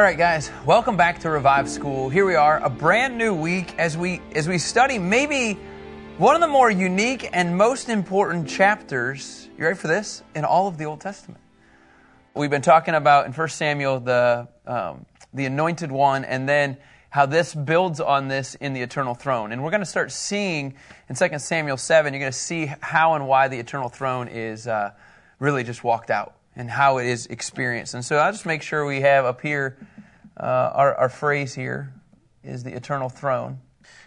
All right, guys, welcome back to Revive School. Here we are, a brand new week as we as we study maybe one of the more unique and most important chapters. You ready for this? In all of the Old Testament. We've been talking about in 1 Samuel the um, the Anointed One, and then how this builds on this in the eternal throne. And we're going to start seeing in 2 Samuel 7, you're going to see how and why the eternal throne is uh, really just walked out and how it is experienced. And so I'll just make sure we have up here uh, our, our phrase here is the eternal throne.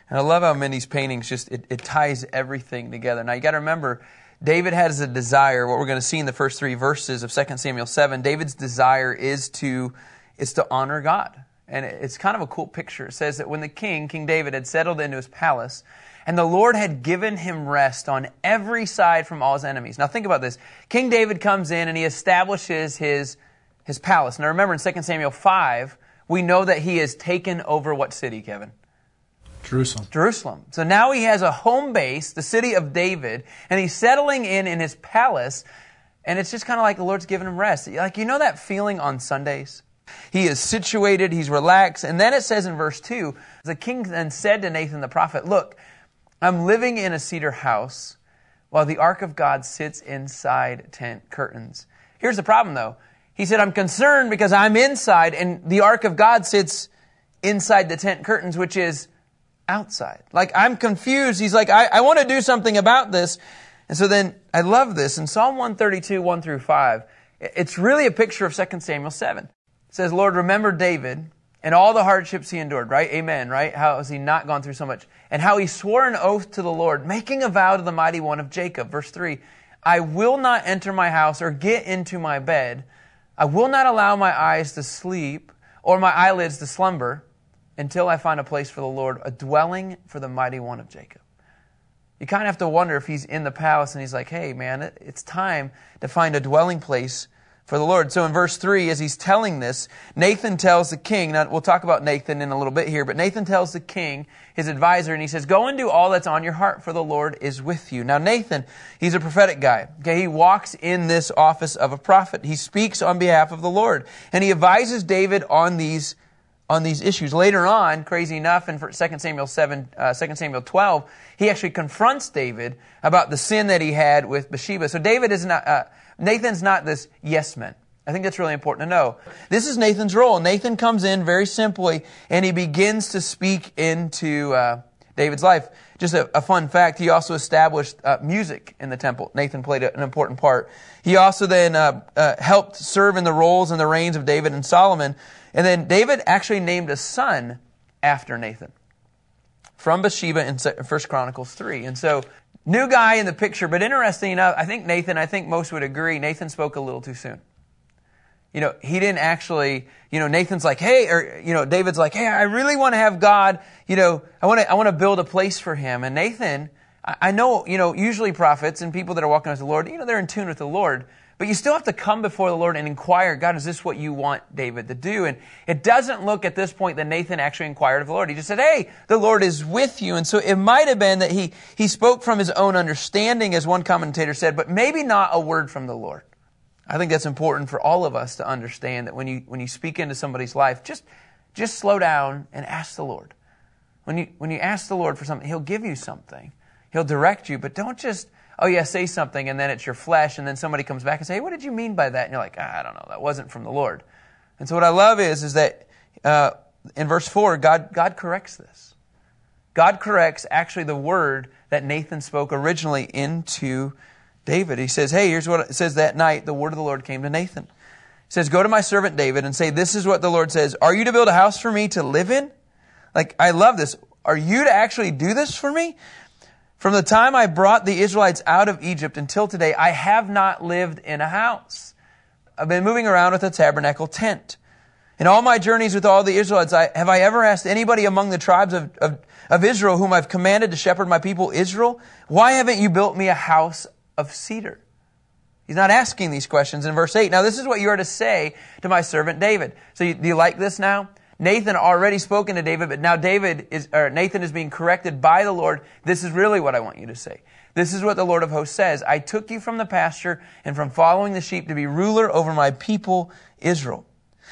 And I love how Mindy's paintings just it, it ties everything together. Now you got to remember, David has a desire. What we're going to see in the first three verses of 2 Samuel 7, David's desire is to is to honor God. And it's kind of a cool picture. It says that when the king, King David, had settled into his palace, and the Lord had given him rest on every side from all his enemies. Now think about this. King David comes in and he establishes his, his palace. Now remember in 2 Samuel 5, we know that he has taken over what city, Kevin? Jerusalem. Jerusalem. So now he has a home base, the city of David, and he's settling in in his palace, and it's just kind of like the Lord's given him rest. Like, you know that feeling on Sundays? He is situated, he's relaxed, and then it says in verse 2 the king then said to Nathan the prophet, Look, I'm living in a cedar house while the ark of God sits inside tent curtains. Here's the problem though. He said, I'm concerned because I'm inside and the ark of God sits inside the tent curtains, which is outside. Like I'm confused. He's like, I, I want to do something about this. And so then I love this. In Psalm 132, 1 through 5, it's really a picture of 2 Samuel 7. It says, Lord, remember David and all the hardships he endured, right? Amen, right? How has he not gone through so much? And how he swore an oath to the Lord, making a vow to the mighty one of Jacob. Verse 3 I will not enter my house or get into my bed. I will not allow my eyes to sleep or my eyelids to slumber until I find a place for the Lord, a dwelling for the mighty one of Jacob. You kind of have to wonder if he's in the palace and he's like, hey, man, it's time to find a dwelling place for the Lord. So in verse 3, as he's telling this, Nathan tells the king, now we'll talk about Nathan in a little bit here, but Nathan tells the king, his advisor, and he says, Go and do all that's on your heart, for the Lord is with you. Now Nathan, he's a prophetic guy. Okay, he walks in this office of a prophet. He speaks on behalf of the Lord, and he advises David on these on these issues. Later on, crazy enough, in 2 Samuel 7, uh, 2 Samuel 12, he actually confronts David about the sin that he had with Bathsheba. So David is not, uh, Nathan's not this yes man. I think that's really important to know. This is Nathan's role. Nathan comes in very simply and he begins to speak into uh, David's life. Just a, a, fun fact, he also established uh, music in the temple. Nathan played a, an important part. He also then uh, uh, helped serve in the roles and the reigns of David and Solomon. And then David actually named a son after Nathan from Bathsheba in 1 Chronicles 3. And so New guy in the picture, but interesting enough, I think Nathan, I think most would agree, Nathan spoke a little too soon. You know, he didn't actually, you know, Nathan's like, hey, or, you know, David's like, hey, I really want to have God, you know, I want to, I want to build a place for him. And Nathan, I know, you know, usually prophets and people that are walking with the Lord, you know, they're in tune with the Lord. But you still have to come before the Lord and inquire, God, is this what you want David to do? And it doesn't look at this point that Nathan actually inquired of the Lord. He just said, hey, the Lord is with you. And so it might have been that he, he spoke from his own understanding, as one commentator said, but maybe not a word from the Lord. I think that's important for all of us to understand that when you, when you speak into somebody's life, just, just slow down and ask the Lord. When you, when you ask the Lord for something, He'll give you something. He'll direct you, but don't just oh yeah, say something, and then it's your flesh, and then somebody comes back and say, hey, what did you mean by that? And you're like, ah, I don't know, that wasn't from the Lord. And so what I love is, is that uh, in verse 4, God, God corrects this. God corrects actually the word that Nathan spoke originally into David. He says, hey, here's what it says that night, the word of the Lord came to Nathan. He says, go to my servant David and say, this is what the Lord says. Are you to build a house for me to live in? Like, I love this. Are you to actually do this for me? From the time I brought the Israelites out of Egypt until today, I have not lived in a house. I've been moving around with a tabernacle tent. In all my journeys with all the Israelites, I, have I ever asked anybody among the tribes of, of, of Israel whom I've commanded to shepherd my people Israel, why haven't you built me a house of cedar? He's not asking these questions in verse 8. Now, this is what you are to say to my servant David. So, you, do you like this now? Nathan already spoken to David, but now David is, or Nathan is being corrected by the Lord. This is really what I want you to say. This is what the Lord of hosts says. I took you from the pasture and from following the sheep to be ruler over my people Israel.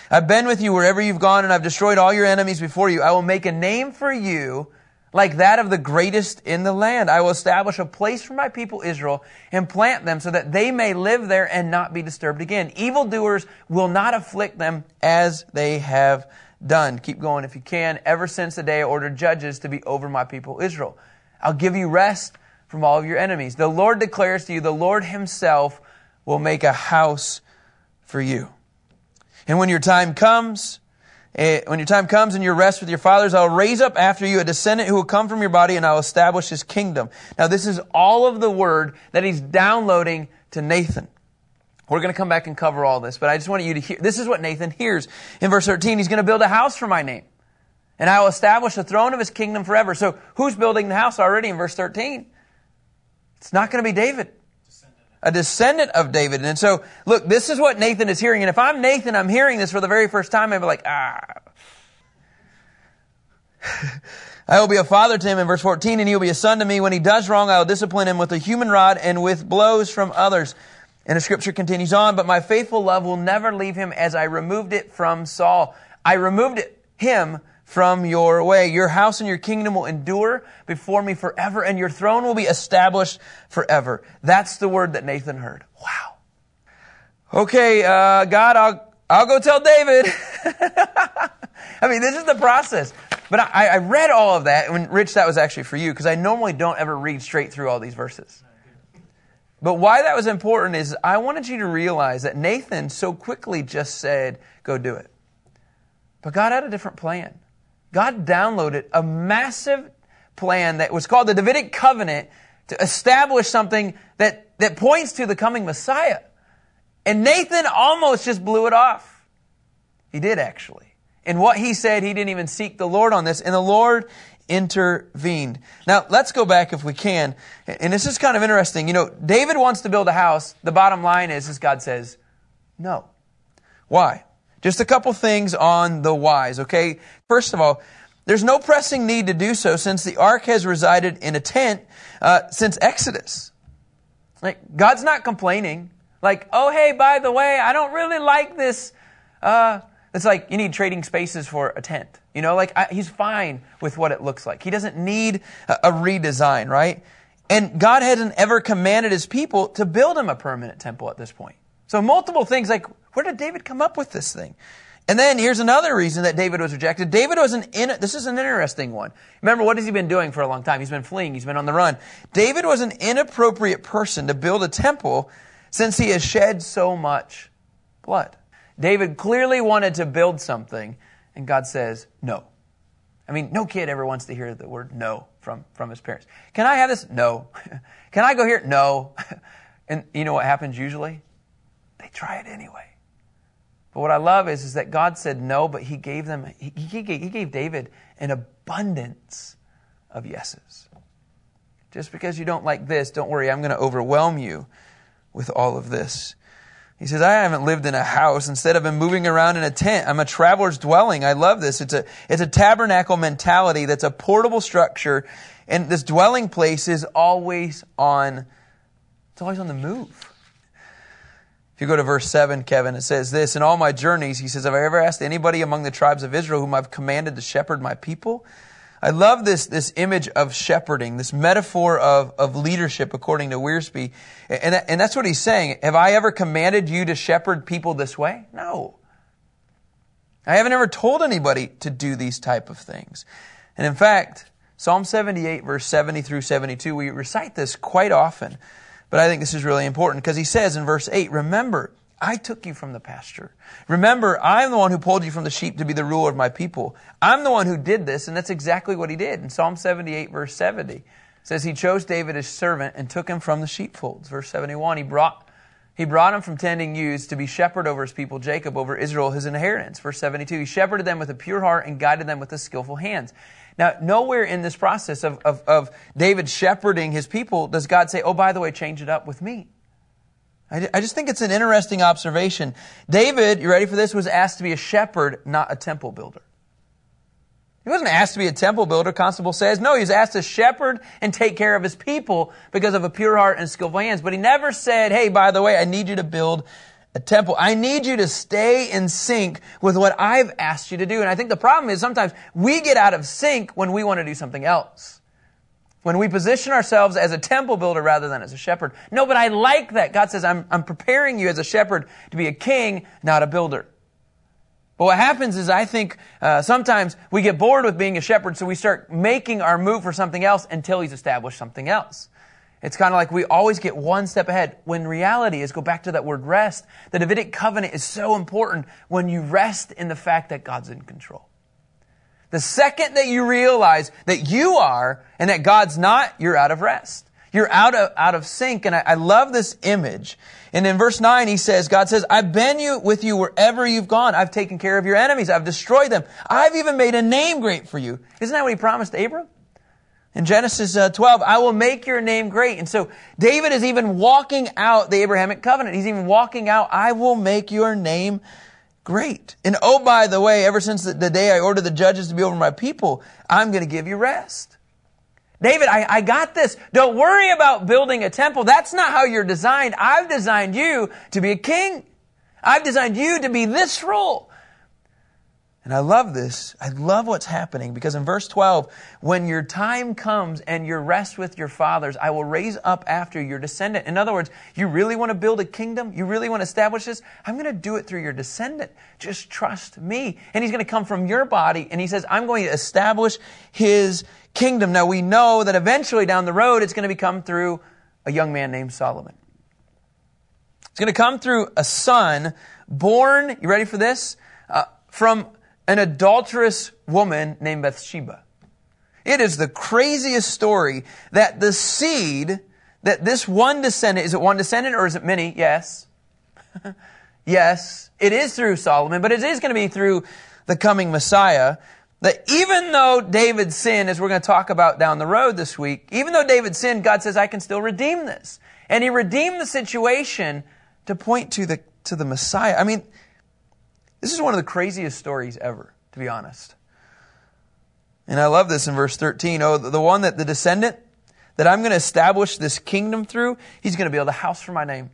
I've been with you wherever you've gone and I've destroyed all your enemies before you. I will make a name for you like that of the greatest in the land. I will establish a place for my people Israel and plant them so that they may live there and not be disturbed again. Evildoers will not afflict them as they have done. Keep going if you can. Ever since the day I ordered judges to be over my people Israel. I'll give you rest from all of your enemies. The Lord declares to you, the Lord himself will make a house for you. And when your time comes, eh, when your time comes and your rest with your fathers, I'll raise up after you a descendant who will come from your body and I'll establish his kingdom. Now this is all of the word that he's downloading to Nathan. We're going to come back and cover all this, but I just want you to hear, this is what Nathan hears. In verse 13, he's going to build a house for my name. And I will establish the throne of his kingdom forever. So who's building the house already in verse 13? It's not going to be David. A descendant of David. And so, look, this is what Nathan is hearing. And if I'm Nathan, I'm hearing this for the very first time, I'd be like, ah. I will be a father to him in verse 14, and he will be a son to me. When he does wrong, I will discipline him with a human rod and with blows from others. And the scripture continues on, but my faithful love will never leave him as I removed it from Saul. I removed him from your way. Your house and your kingdom will endure before me forever, and your throne will be established forever. That's the word that Nathan heard. Wow. Okay, uh, God, I'll, I'll go tell David. I mean, this is the process. But I, I read all of that, and Rich, that was actually for you, because I normally don't ever read straight through all these verses. But why that was important is I wanted you to realize that Nathan so quickly just said, go do it. But God had a different plan. God downloaded a massive plan that was called the Davidic covenant to establish something that, that points to the coming Messiah. And Nathan almost just blew it off. He did actually. And what he said, he didn't even seek the Lord on this. And the Lord intervened. Now, let's go back if we can. And this is kind of interesting. You know, David wants to build a house. The bottom line is, is God says, no. Why? Just a couple things on the whys, okay? First of all, there's no pressing need to do so since the ark has resided in a tent uh, since Exodus. Like, God's not complaining. Like, oh, hey, by the way, I don't really like this. Uh, it's like you need trading spaces for a tent. You know, like I, he's fine with what it looks like. He doesn't need a, a redesign, right? And God hasn't ever commanded his people to build him a permanent temple at this point. So multiple things like, where did David come up with this thing? And then here's another reason that David was rejected. David was an in, this is an interesting one. Remember, what has he been doing for a long time? He's been fleeing. He's been on the run. David was an inappropriate person to build a temple since he has shed so much blood. David clearly wanted to build something, and God says, no. I mean, no kid ever wants to hear the word no from, from his parents. Can I have this? No. Can I go here? No. And you know what happens usually? They try it anyway. But what I love is, is that God said no, but He gave them, He, he, gave, he gave David an abundance of yeses. Just because you don't like this, don't worry, I'm going to overwhelm you with all of this. He says, I haven't lived in a house. Instead, I've been moving around in a tent. I'm a traveler's dwelling. I love this. It's a, it's a tabernacle mentality that's a portable structure. And this dwelling place is always on, it's always on the move. If you go to verse 7, Kevin, it says this In all my journeys, he says, Have I ever asked anybody among the tribes of Israel whom I've commanded to shepherd my people? I love this, this image of shepherding, this metaphor of, of leadership, according to Wiersbe. And, and that's what he's saying. Have I ever commanded you to shepherd people this way? No. I haven't ever told anybody to do these type of things. And in fact, Psalm 78, verse 70 through 72, we recite this quite often. But I think this is really important because he says in verse 8, Remember, I took you from the pasture. Remember, I'm the one who pulled you from the sheep to be the ruler of my people. I'm the one who did this, and that's exactly what he did. In Psalm 78, verse 70, says he chose David his servant and took him from the sheepfolds. Verse 71, he brought He brought him from tending ewes to be shepherd over his people, Jacob, over Israel, his inheritance. Verse 72. He shepherded them with a pure heart and guided them with a skillful hands. Now, nowhere in this process of, of, of David shepherding his people does God say, oh, by the way, change it up with me. I, I just think it's an interesting observation. David, you ready for this, was asked to be a shepherd, not a temple builder. He wasn't asked to be a temple builder, Constable says. No, he was asked to shepherd and take care of his people because of a pure heart and skillful hands. But he never said, hey, by the way, I need you to build a temple. I need you to stay in sync with what I've asked you to do. And I think the problem is sometimes we get out of sync when we want to do something else. When we position ourselves as a temple builder rather than as a shepherd. No, but I like that. God says, I'm, I'm preparing you as a shepherd to be a king, not a builder. But what happens is I think uh, sometimes we get bored with being a shepherd, so we start making our move for something else until he's established something else. It's kind of like we always get one step ahead. When reality is, go back to that word rest. The Davidic covenant is so important when you rest in the fact that God's in control. The second that you realize that you are and that God's not, you're out of rest. You're out of, out of sync. And I, I love this image. And in verse 9, he says, God says, I've been you, with you wherever you've gone. I've taken care of your enemies. I've destroyed them. I've even made a name great for you. Isn't that what he promised Abram? In Genesis uh, 12, I will make your name great. And so David is even walking out the Abrahamic covenant. He's even walking out, I will make your name great. And oh, by the way, ever since the, the day I ordered the judges to be over my people, I'm going to give you rest. David, I, I got this. Don't worry about building a temple. That's not how you're designed. I've designed you to be a king. I've designed you to be this role. And I love this. I love what's happening because in verse 12, when your time comes and you rest with your fathers, I will raise up after your descendant. In other words, you really want to build a kingdom? You really want to establish this? I'm going to do it through your descendant. Just trust me. And he's going to come from your body. And he says, I'm going to establish his kingdom. Now we know that eventually down the road, it's going to become through a young man named Solomon. It's going to come through a son born, you ready for this? Uh, from an adulterous woman named Bathsheba. It is the craziest story that the seed, that this one descendant, is it one descendant or is it many? Yes. yes. It is through Solomon, but it is going to be through the coming Messiah. That even though David sinned, as we're going to talk about down the road this week, even though David sinned, God says, I can still redeem this. And he redeemed the situation to point to the, to the Messiah. I mean, this is one of the craziest stories ever, to be honest. And I love this in verse 13. Oh, the one that the descendant that I'm going to establish this kingdom through, he's going to build a house for my name.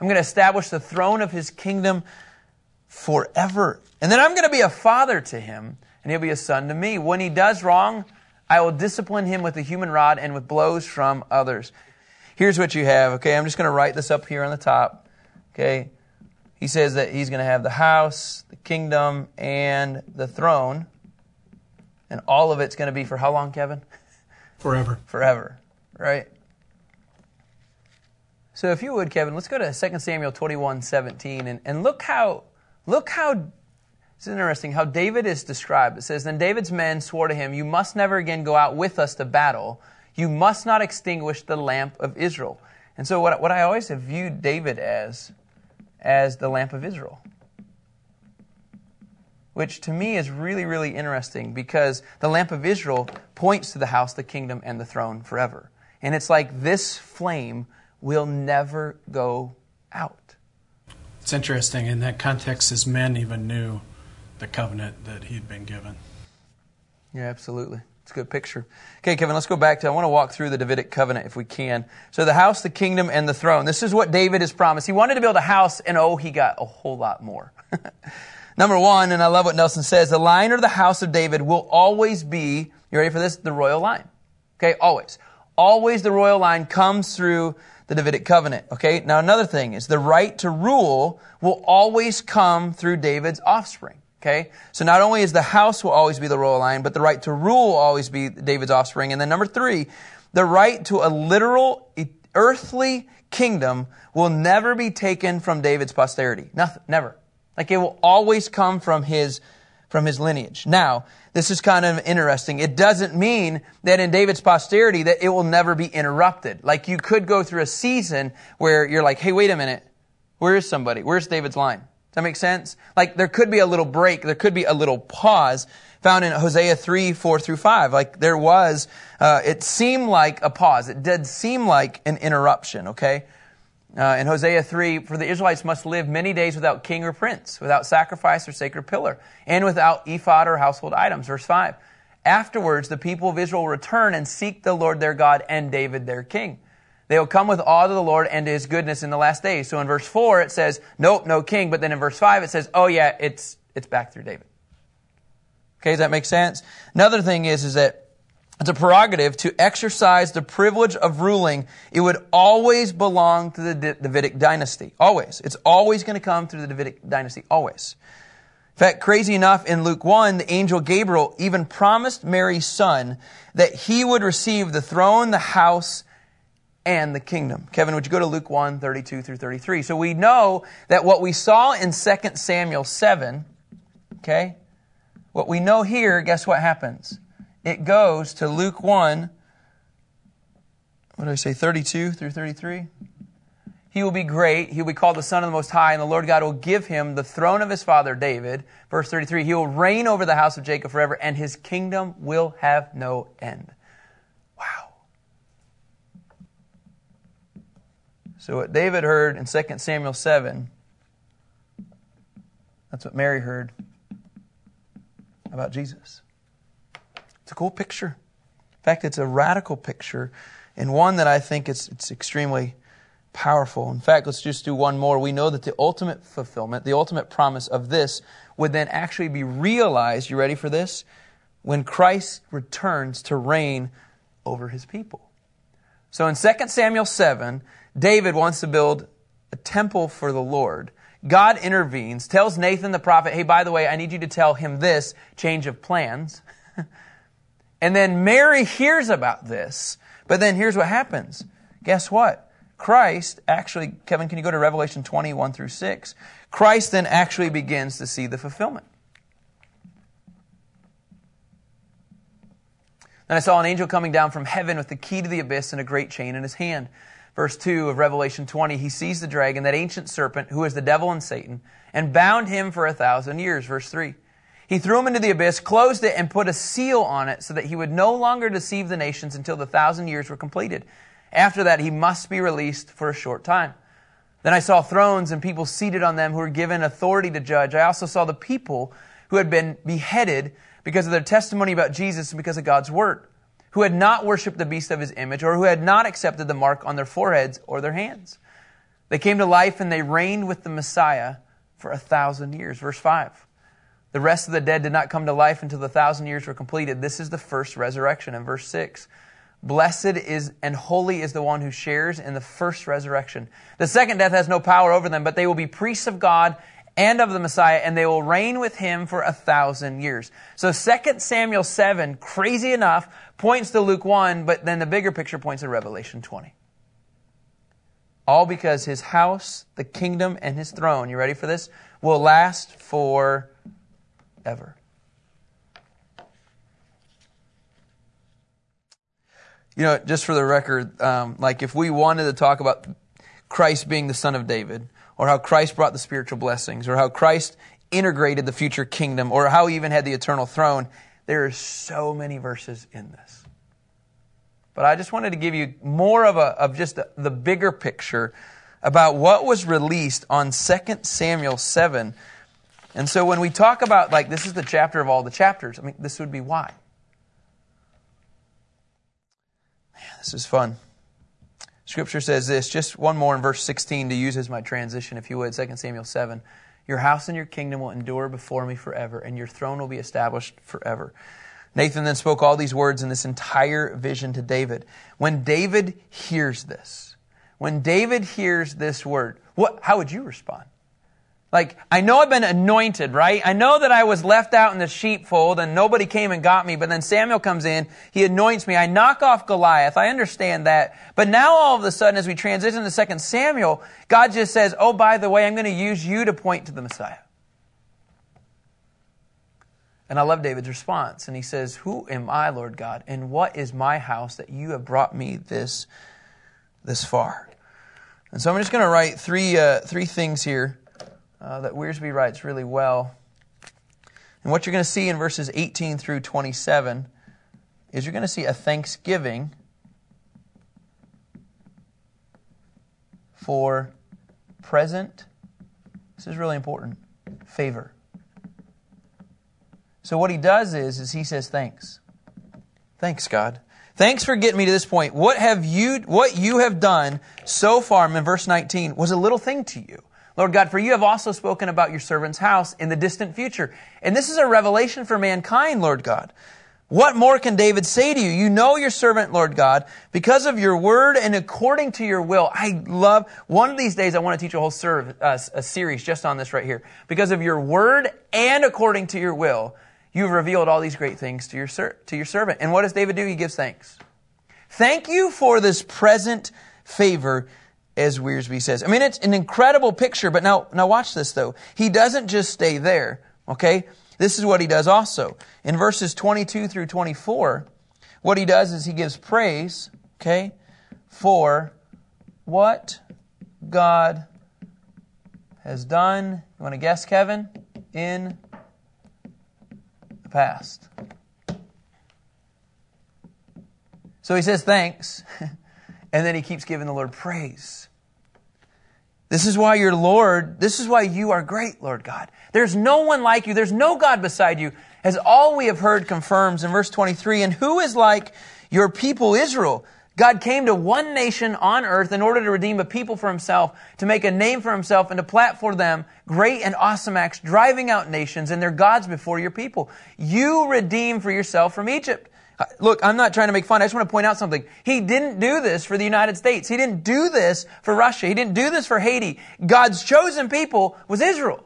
I'm going to establish the throne of his kingdom forever. And then I'm going to be a father to him, and he'll be a son to me. When he does wrong, I will discipline him with a human rod and with blows from others. Here's what you have, okay? I'm just going to write this up here on the top, okay? He says that he's going to have the house, the kingdom, and the throne. And all of it's going to be for how long, Kevin? Forever. Forever, right? So if you would, Kevin, let's go to 2 Samuel 21, 17, and, and look how, look how, it's interesting how David is described. It says, Then David's men swore to him, You must never again go out with us to battle. You must not extinguish the lamp of Israel. And so what, what I always have viewed David as as the lamp of Israel. Which to me is really, really interesting because the lamp of Israel points to the house, the kingdom, and the throne forever. And it's like this flame will never go out. It's interesting. In that context, his men even knew the covenant that he'd been given. Yeah, absolutely. It's a good picture. Okay, Kevin, let's go back to, I want to walk through the Davidic covenant if we can. So the house, the kingdom, and the throne. This is what David has promised. He wanted to build a house, and oh, he got a whole lot more. Number one, and I love what Nelson says, the line or the house of David will always be, you ready for this? The royal line. Okay, always. Always the royal line comes through the Davidic covenant. Okay, now another thing is the right to rule will always come through David's offspring. Okay? So not only is the house will always be the royal line, but the right to rule will always be David's offspring. And then number three, the right to a literal earthly kingdom will never be taken from David's posterity. Nothing, never. Like it will always come from his, from his lineage. Now, this is kind of interesting. It doesn't mean that in David's posterity that it will never be interrupted. Like you could go through a season where you're like, hey, wait a minute. Where is somebody? Where's David's line? Does that make sense? Like there could be a little break, there could be a little pause found in Hosea 3, 4 through 5. Like there was, uh, it seemed like a pause. It did seem like an interruption, okay? Uh, in Hosea 3, for the Israelites must live many days without king or prince, without sacrifice or sacred pillar, and without ephod or household items. Verse 5. Afterwards, the people of Israel return and seek the Lord their God and David their king. They will come with awe to the Lord and to his goodness in the last days. So in verse 4, it says, nope, no king. But then in verse 5, it says, oh yeah, it's, it's back through David. Okay, does that make sense? Another thing is, is that it's a prerogative to exercise the privilege of ruling. It would always belong to the Davidic dynasty. Always. It's always going to come through the Davidic dynasty. Always. In fact, crazy enough, in Luke 1, the angel Gabriel even promised Mary's son that he would receive the throne, the house, and the kingdom. Kevin, would you go to Luke 1, 32 through 33? So we know that what we saw in 2 Samuel 7, okay, what we know here, guess what happens? It goes to Luke 1, what did I say, 32 through 33? He will be great. He will be called the Son of the Most High, and the Lord God will give him the throne of his father David. Verse 33 He will reign over the house of Jacob forever, and his kingdom will have no end. So, what David heard in 2 Samuel 7, that's what Mary heard about Jesus. It's a cool picture. In fact, it's a radical picture and one that I think it's, it's extremely powerful. In fact, let's just do one more. We know that the ultimate fulfillment, the ultimate promise of this would then actually be realized, you ready for this? When Christ returns to reign over his people. So in 2 Samuel 7, David wants to build a temple for the Lord. God intervenes, tells Nathan the prophet, hey, by the way, I need you to tell him this change of plans. and then Mary hears about this. But then here's what happens. Guess what? Christ actually, Kevin, can you go to Revelation 21 through 6? Christ then actually begins to see the fulfillment. Then I saw an angel coming down from heaven with the key to the abyss and a great chain in his hand verse 2 of Revelation 20, he sees the dragon, that ancient serpent, who is the devil and Satan, and bound him for a thousand years. Verse 3. He threw him into the abyss, closed it, and put a seal on it so that he would no longer deceive the nations until the thousand years were completed. After that, he must be released for a short time. Then I saw thrones and people seated on them who were given authority to judge. I also saw the people who had been beheaded because of their testimony about Jesus and because of God's word who had not worshipped the beast of his image, or who had not accepted the mark on their foreheads or their hands. They came to life and they reigned with the Messiah for a thousand years. Verse 5. The rest of the dead did not come to life until the thousand years were completed. This is the first resurrection. In verse 6. Blessed is and holy is the one who shares in the first resurrection. The second death has no power over them, but they will be priests of God and of the Messiah, and they will reign with him for a thousand years. So 2 Samuel 7, crazy enough, points to Luke 1, but then the bigger picture points to Revelation 20. All because his house, the kingdom, and his throne, you ready for this? Will last forever. You know, just for the record, um, like if we wanted to talk about Christ being the son of David, or how Christ brought the spiritual blessings, or how Christ integrated the future kingdom, or how he even had the eternal throne. There are so many verses in this. But I just wanted to give you more of, a, of just the, the bigger picture about what was released on 2 Samuel 7. And so when we talk about, like, this is the chapter of all the chapters, I mean, this would be why. Man, this is fun. Scripture says this, just one more in verse 16 to use as my transition, if you would, 2 Samuel 7. Your house and your kingdom will endure before me forever, and your throne will be established forever. Nathan then spoke all these words in this entire vision to David. When David hears this, when David hears this word, what, how would you respond? Like, I know I've been anointed, right? I know that I was left out in the sheepfold and nobody came and got me, but then Samuel comes in, he anoints me, I knock off Goliath, I understand that. But now all of a sudden, as we transition to 2 Samuel, God just says, oh, by the way, I'm going to use you to point to the Messiah. And I love David's response. And he says, Who am I, Lord God? And what is my house that you have brought me this, this far? And so I'm just going to write three, uh, three things here uh, that Wiersbe writes really well. And what you're going to see in verses 18 through 27 is you're going to see a thanksgiving for present, this is really important, favor. So what he does is, is he says thanks. Thanks, God. Thanks for getting me to this point. What have you, what you have done so far, in verse 19, was a little thing to you. Lord God, for you have also spoken about your servant's house in the distant future. And this is a revelation for mankind, Lord God. What more can David say to you? You know your servant, Lord God, because of your word and according to your will. I love, one of these days I want to teach a whole serve, uh, a series just on this right here. Because of your word and according to your will, you've revealed all these great things to your, ser- to your servant. And what does David do? He gives thanks. Thank you for this present favor, as Wiersbe says. I mean, it's an incredible picture, but now, now watch this though. He doesn't just stay there, okay? This is what he does also. In verses 22 through 24, what he does is he gives praise, okay, for what God has done. You want to guess, Kevin? In the past. So he says thanks, and then he keeps giving the Lord praise. This is why you're Lord. This is why you are great, Lord God. There's no one like you. There's no God beside you, as all we have heard confirms in verse 23. And who is like your people Israel? God came to one nation on earth in order to redeem a people for himself, to make a name for himself, and to plant for them great and awesome acts, driving out nations and their gods before your people. You redeem for yourself from Egypt. Uh, look, I'm not trying to make fun. I just want to point out something. He didn't do this for the United States. He didn't do this for Russia. He didn't do this for Haiti. God's chosen people was Israel.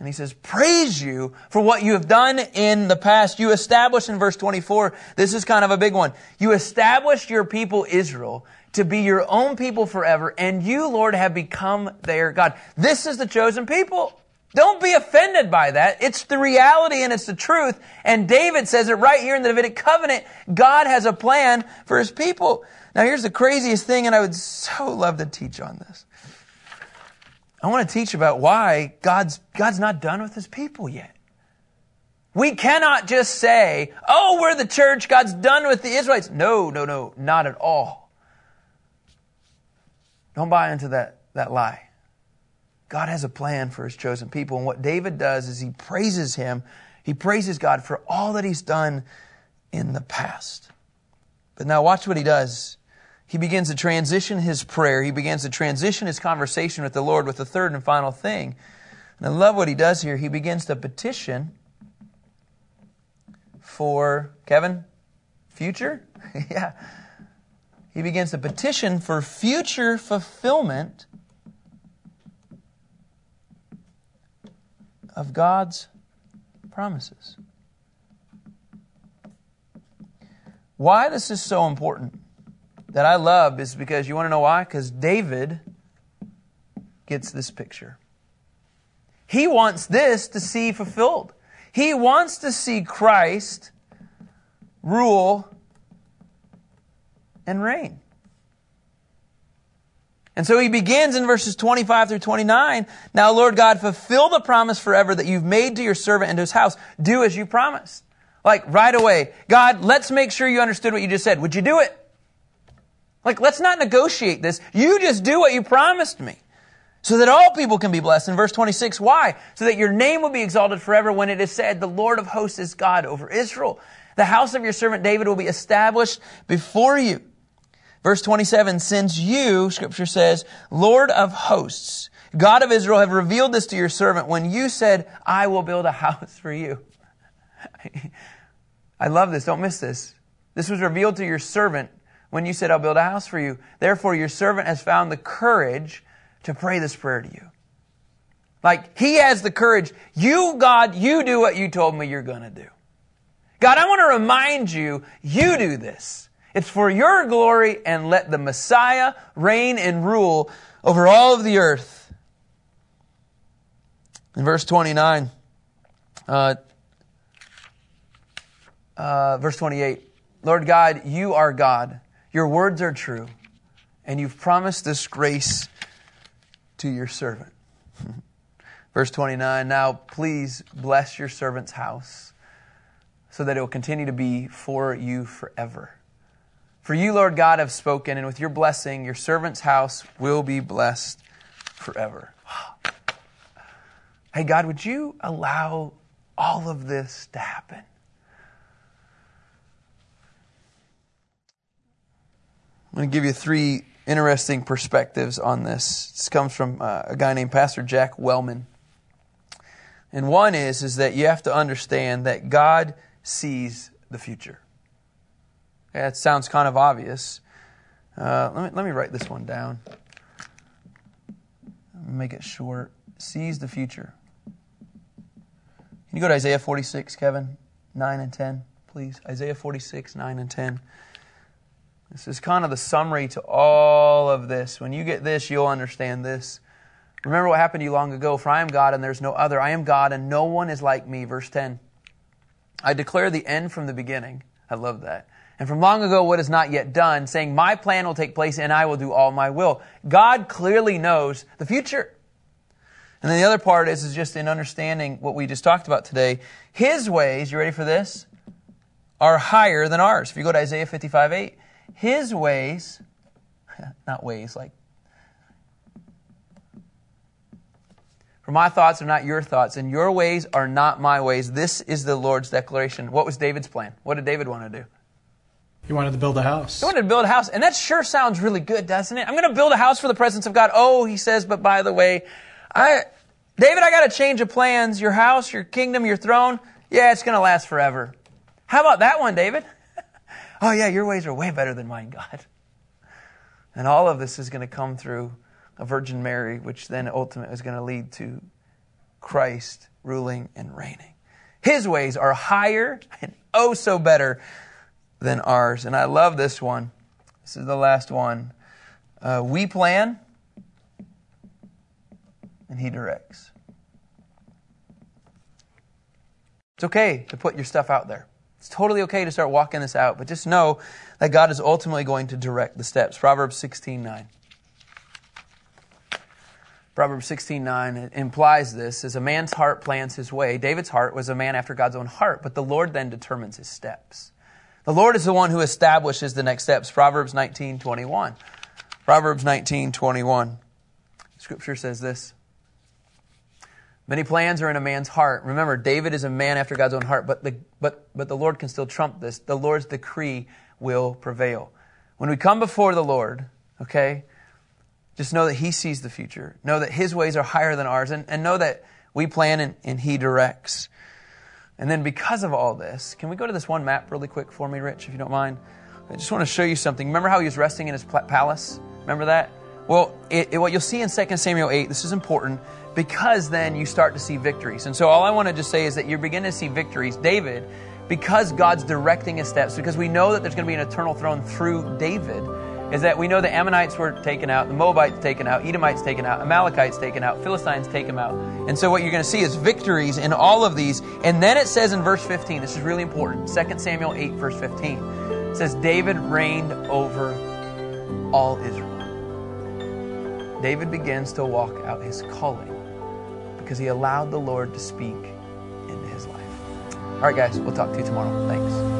And he says, Praise you for what you have done in the past. You established in verse 24, this is kind of a big one. You established your people Israel to be your own people forever, and you, Lord, have become their God. This is the chosen people. Don't be offended by that. It's the reality and it's the truth. And David says it right here in the Davidic covenant. God has a plan for his people. Now here's the craziest thing, and I would so love to teach on this. I want to teach about why God's, God's not done with his people yet. We cannot just say, oh, we're the church, God's done with the Israelites. No, no, no, not at all. Don't buy into that, that lie. God has a plan for his chosen people. And what David does is he praises him. He praises God for all that he's done in the past. But now watch what he does he begins to transition his prayer. He begins to transition his conversation with the Lord with the third and final thing. And I love what he does here. He begins to petition for, Kevin, future? yeah. He begins to petition for future fulfillment of God's promises. Why this is so important that I love is because you want to know why? Because David gets this picture. He wants this to see fulfilled. He wants to see Christ rule and reign. And so he begins in verses 25 through 29. Now, Lord God, fulfill the promise forever that you've made to your servant and to his house. Do as you promised. Like right away. God, let's make sure you understood what you just said. Would you do it? Like, let's not negotiate this. You just do what you promised me. So that all people can be blessed. In verse 26, why? So that your name will be exalted forever when it is said, the Lord of hosts is God over Israel. The house of your servant David will be established before you. Verse 27, since you, scripture says, Lord of hosts, God of Israel, have revealed this to your servant when you said, I will build a house for you. I love this. Don't miss this. This was revealed to your servant when you said, I'll build a house for you. Therefore, your servant has found the courage to pray this prayer to you. Like, he has the courage. You, God, you do what you told me you're going to do. God, I want to remind you, you do this. It's for your glory and let the Messiah reign and rule over all of the earth. In verse 29, uh, uh, verse 28, Lord God, you are God. Your words are true. and you've promised this grace to your servant. Verse 29 Now please bless your servant's house so that it will continue to be for you forever. For you, Lord God, have spoken, and with your blessing, your servant's house will be blessed forever. Hey, God, would you allow all of this to happen? I'm going to give you three interesting perspectives on this. This comes from uh, a guy named Pastor Jack Wellman. And one is, is that you have to understand that God sees the future. Yeah, it sounds kind of obvious. Uh, let, me, let me write this one down. Make it short. Sees the future. Can you go to Isaiah 46, Kevin? 9 and 10, please. Isaiah 46, 9 and 10. This is kind of the summary to all of this. When you get this, you'll understand this. Remember what happened to you long ago. For I am God and there's no other. I am God and no one is like me. Verse 10. I declare the end from the beginning. I love that. And from long ago, what is not yet done, saying, My plan will take place and I will do all my will. God clearly knows the future. And then the other part is, is just in understanding what we just talked about today. His ways, you ready for this? Are higher than ours. If you go to Isaiah 55 8, his ways, not ways like, for my thoughts are not your thoughts, and your ways are not my ways. This is the Lord's declaration. What was David's plan? What did David want to do? He wanted to build a house. He wanted to build a house, and that sure sounds really good, doesn't it? I'm going to build a house for the presence of God. Oh, he says, but by the way, I, David, I got a change of plans. Your house, your kingdom, your throne, yeah, it's going to last forever. How about that one, David? oh, yeah, your ways are way better than mine, God. And all of this is going to come through a Virgin Mary, which then ultimately is going to lead to Christ ruling and reigning. His ways are higher and oh so better than ours. And I love this one. This is the last one. Uh, we plan, and He directs. It's okay to put your stuff out there. It's totally okay to start walking this out, but just know that God is ultimately going to direct the steps. Proverbs 16 9. Proverbs 16 9 implies this as a man's heart plans his way. David's heart was a man after God's own heart, but the Lord then determines his steps. The Lord is the one who establishes the next steps. Proverbs 19 21. Proverbs 19 21. Scripture says this Many plans are in a man's heart. Remember, David is a man after God's own heart, but the, but, but the Lord can still trump this. The Lord's decree will prevail. When we come before the Lord, okay, just know that He sees the future. Know that His ways are higher than ours, and, and know that we plan and, and He directs. And then, because of all this, can we go to this one map really quick for me, Rich, if you don't mind? I just want to show you something. Remember how he was resting in his palace? Remember that? Well, it, it, what you'll see in 2 Samuel 8, this is important because then you start to see victories. And so all I want to just say is that you're beginning to see victories. David, because God's directing his steps, because we know that there's going to be an eternal throne through David, is that we know the Ammonites were taken out, the Moabites taken out, Edomites taken out, Amalekites taken out, Philistines taken out. And so what you're going to see is victories in all of these. And then it says in verse 15, this is really important, 2 Samuel 8, verse 15, it says, David reigned over all Israel. David begins to walk out his calling because he allowed the Lord to speak into his life. All right, guys, we'll talk to you tomorrow. Thanks.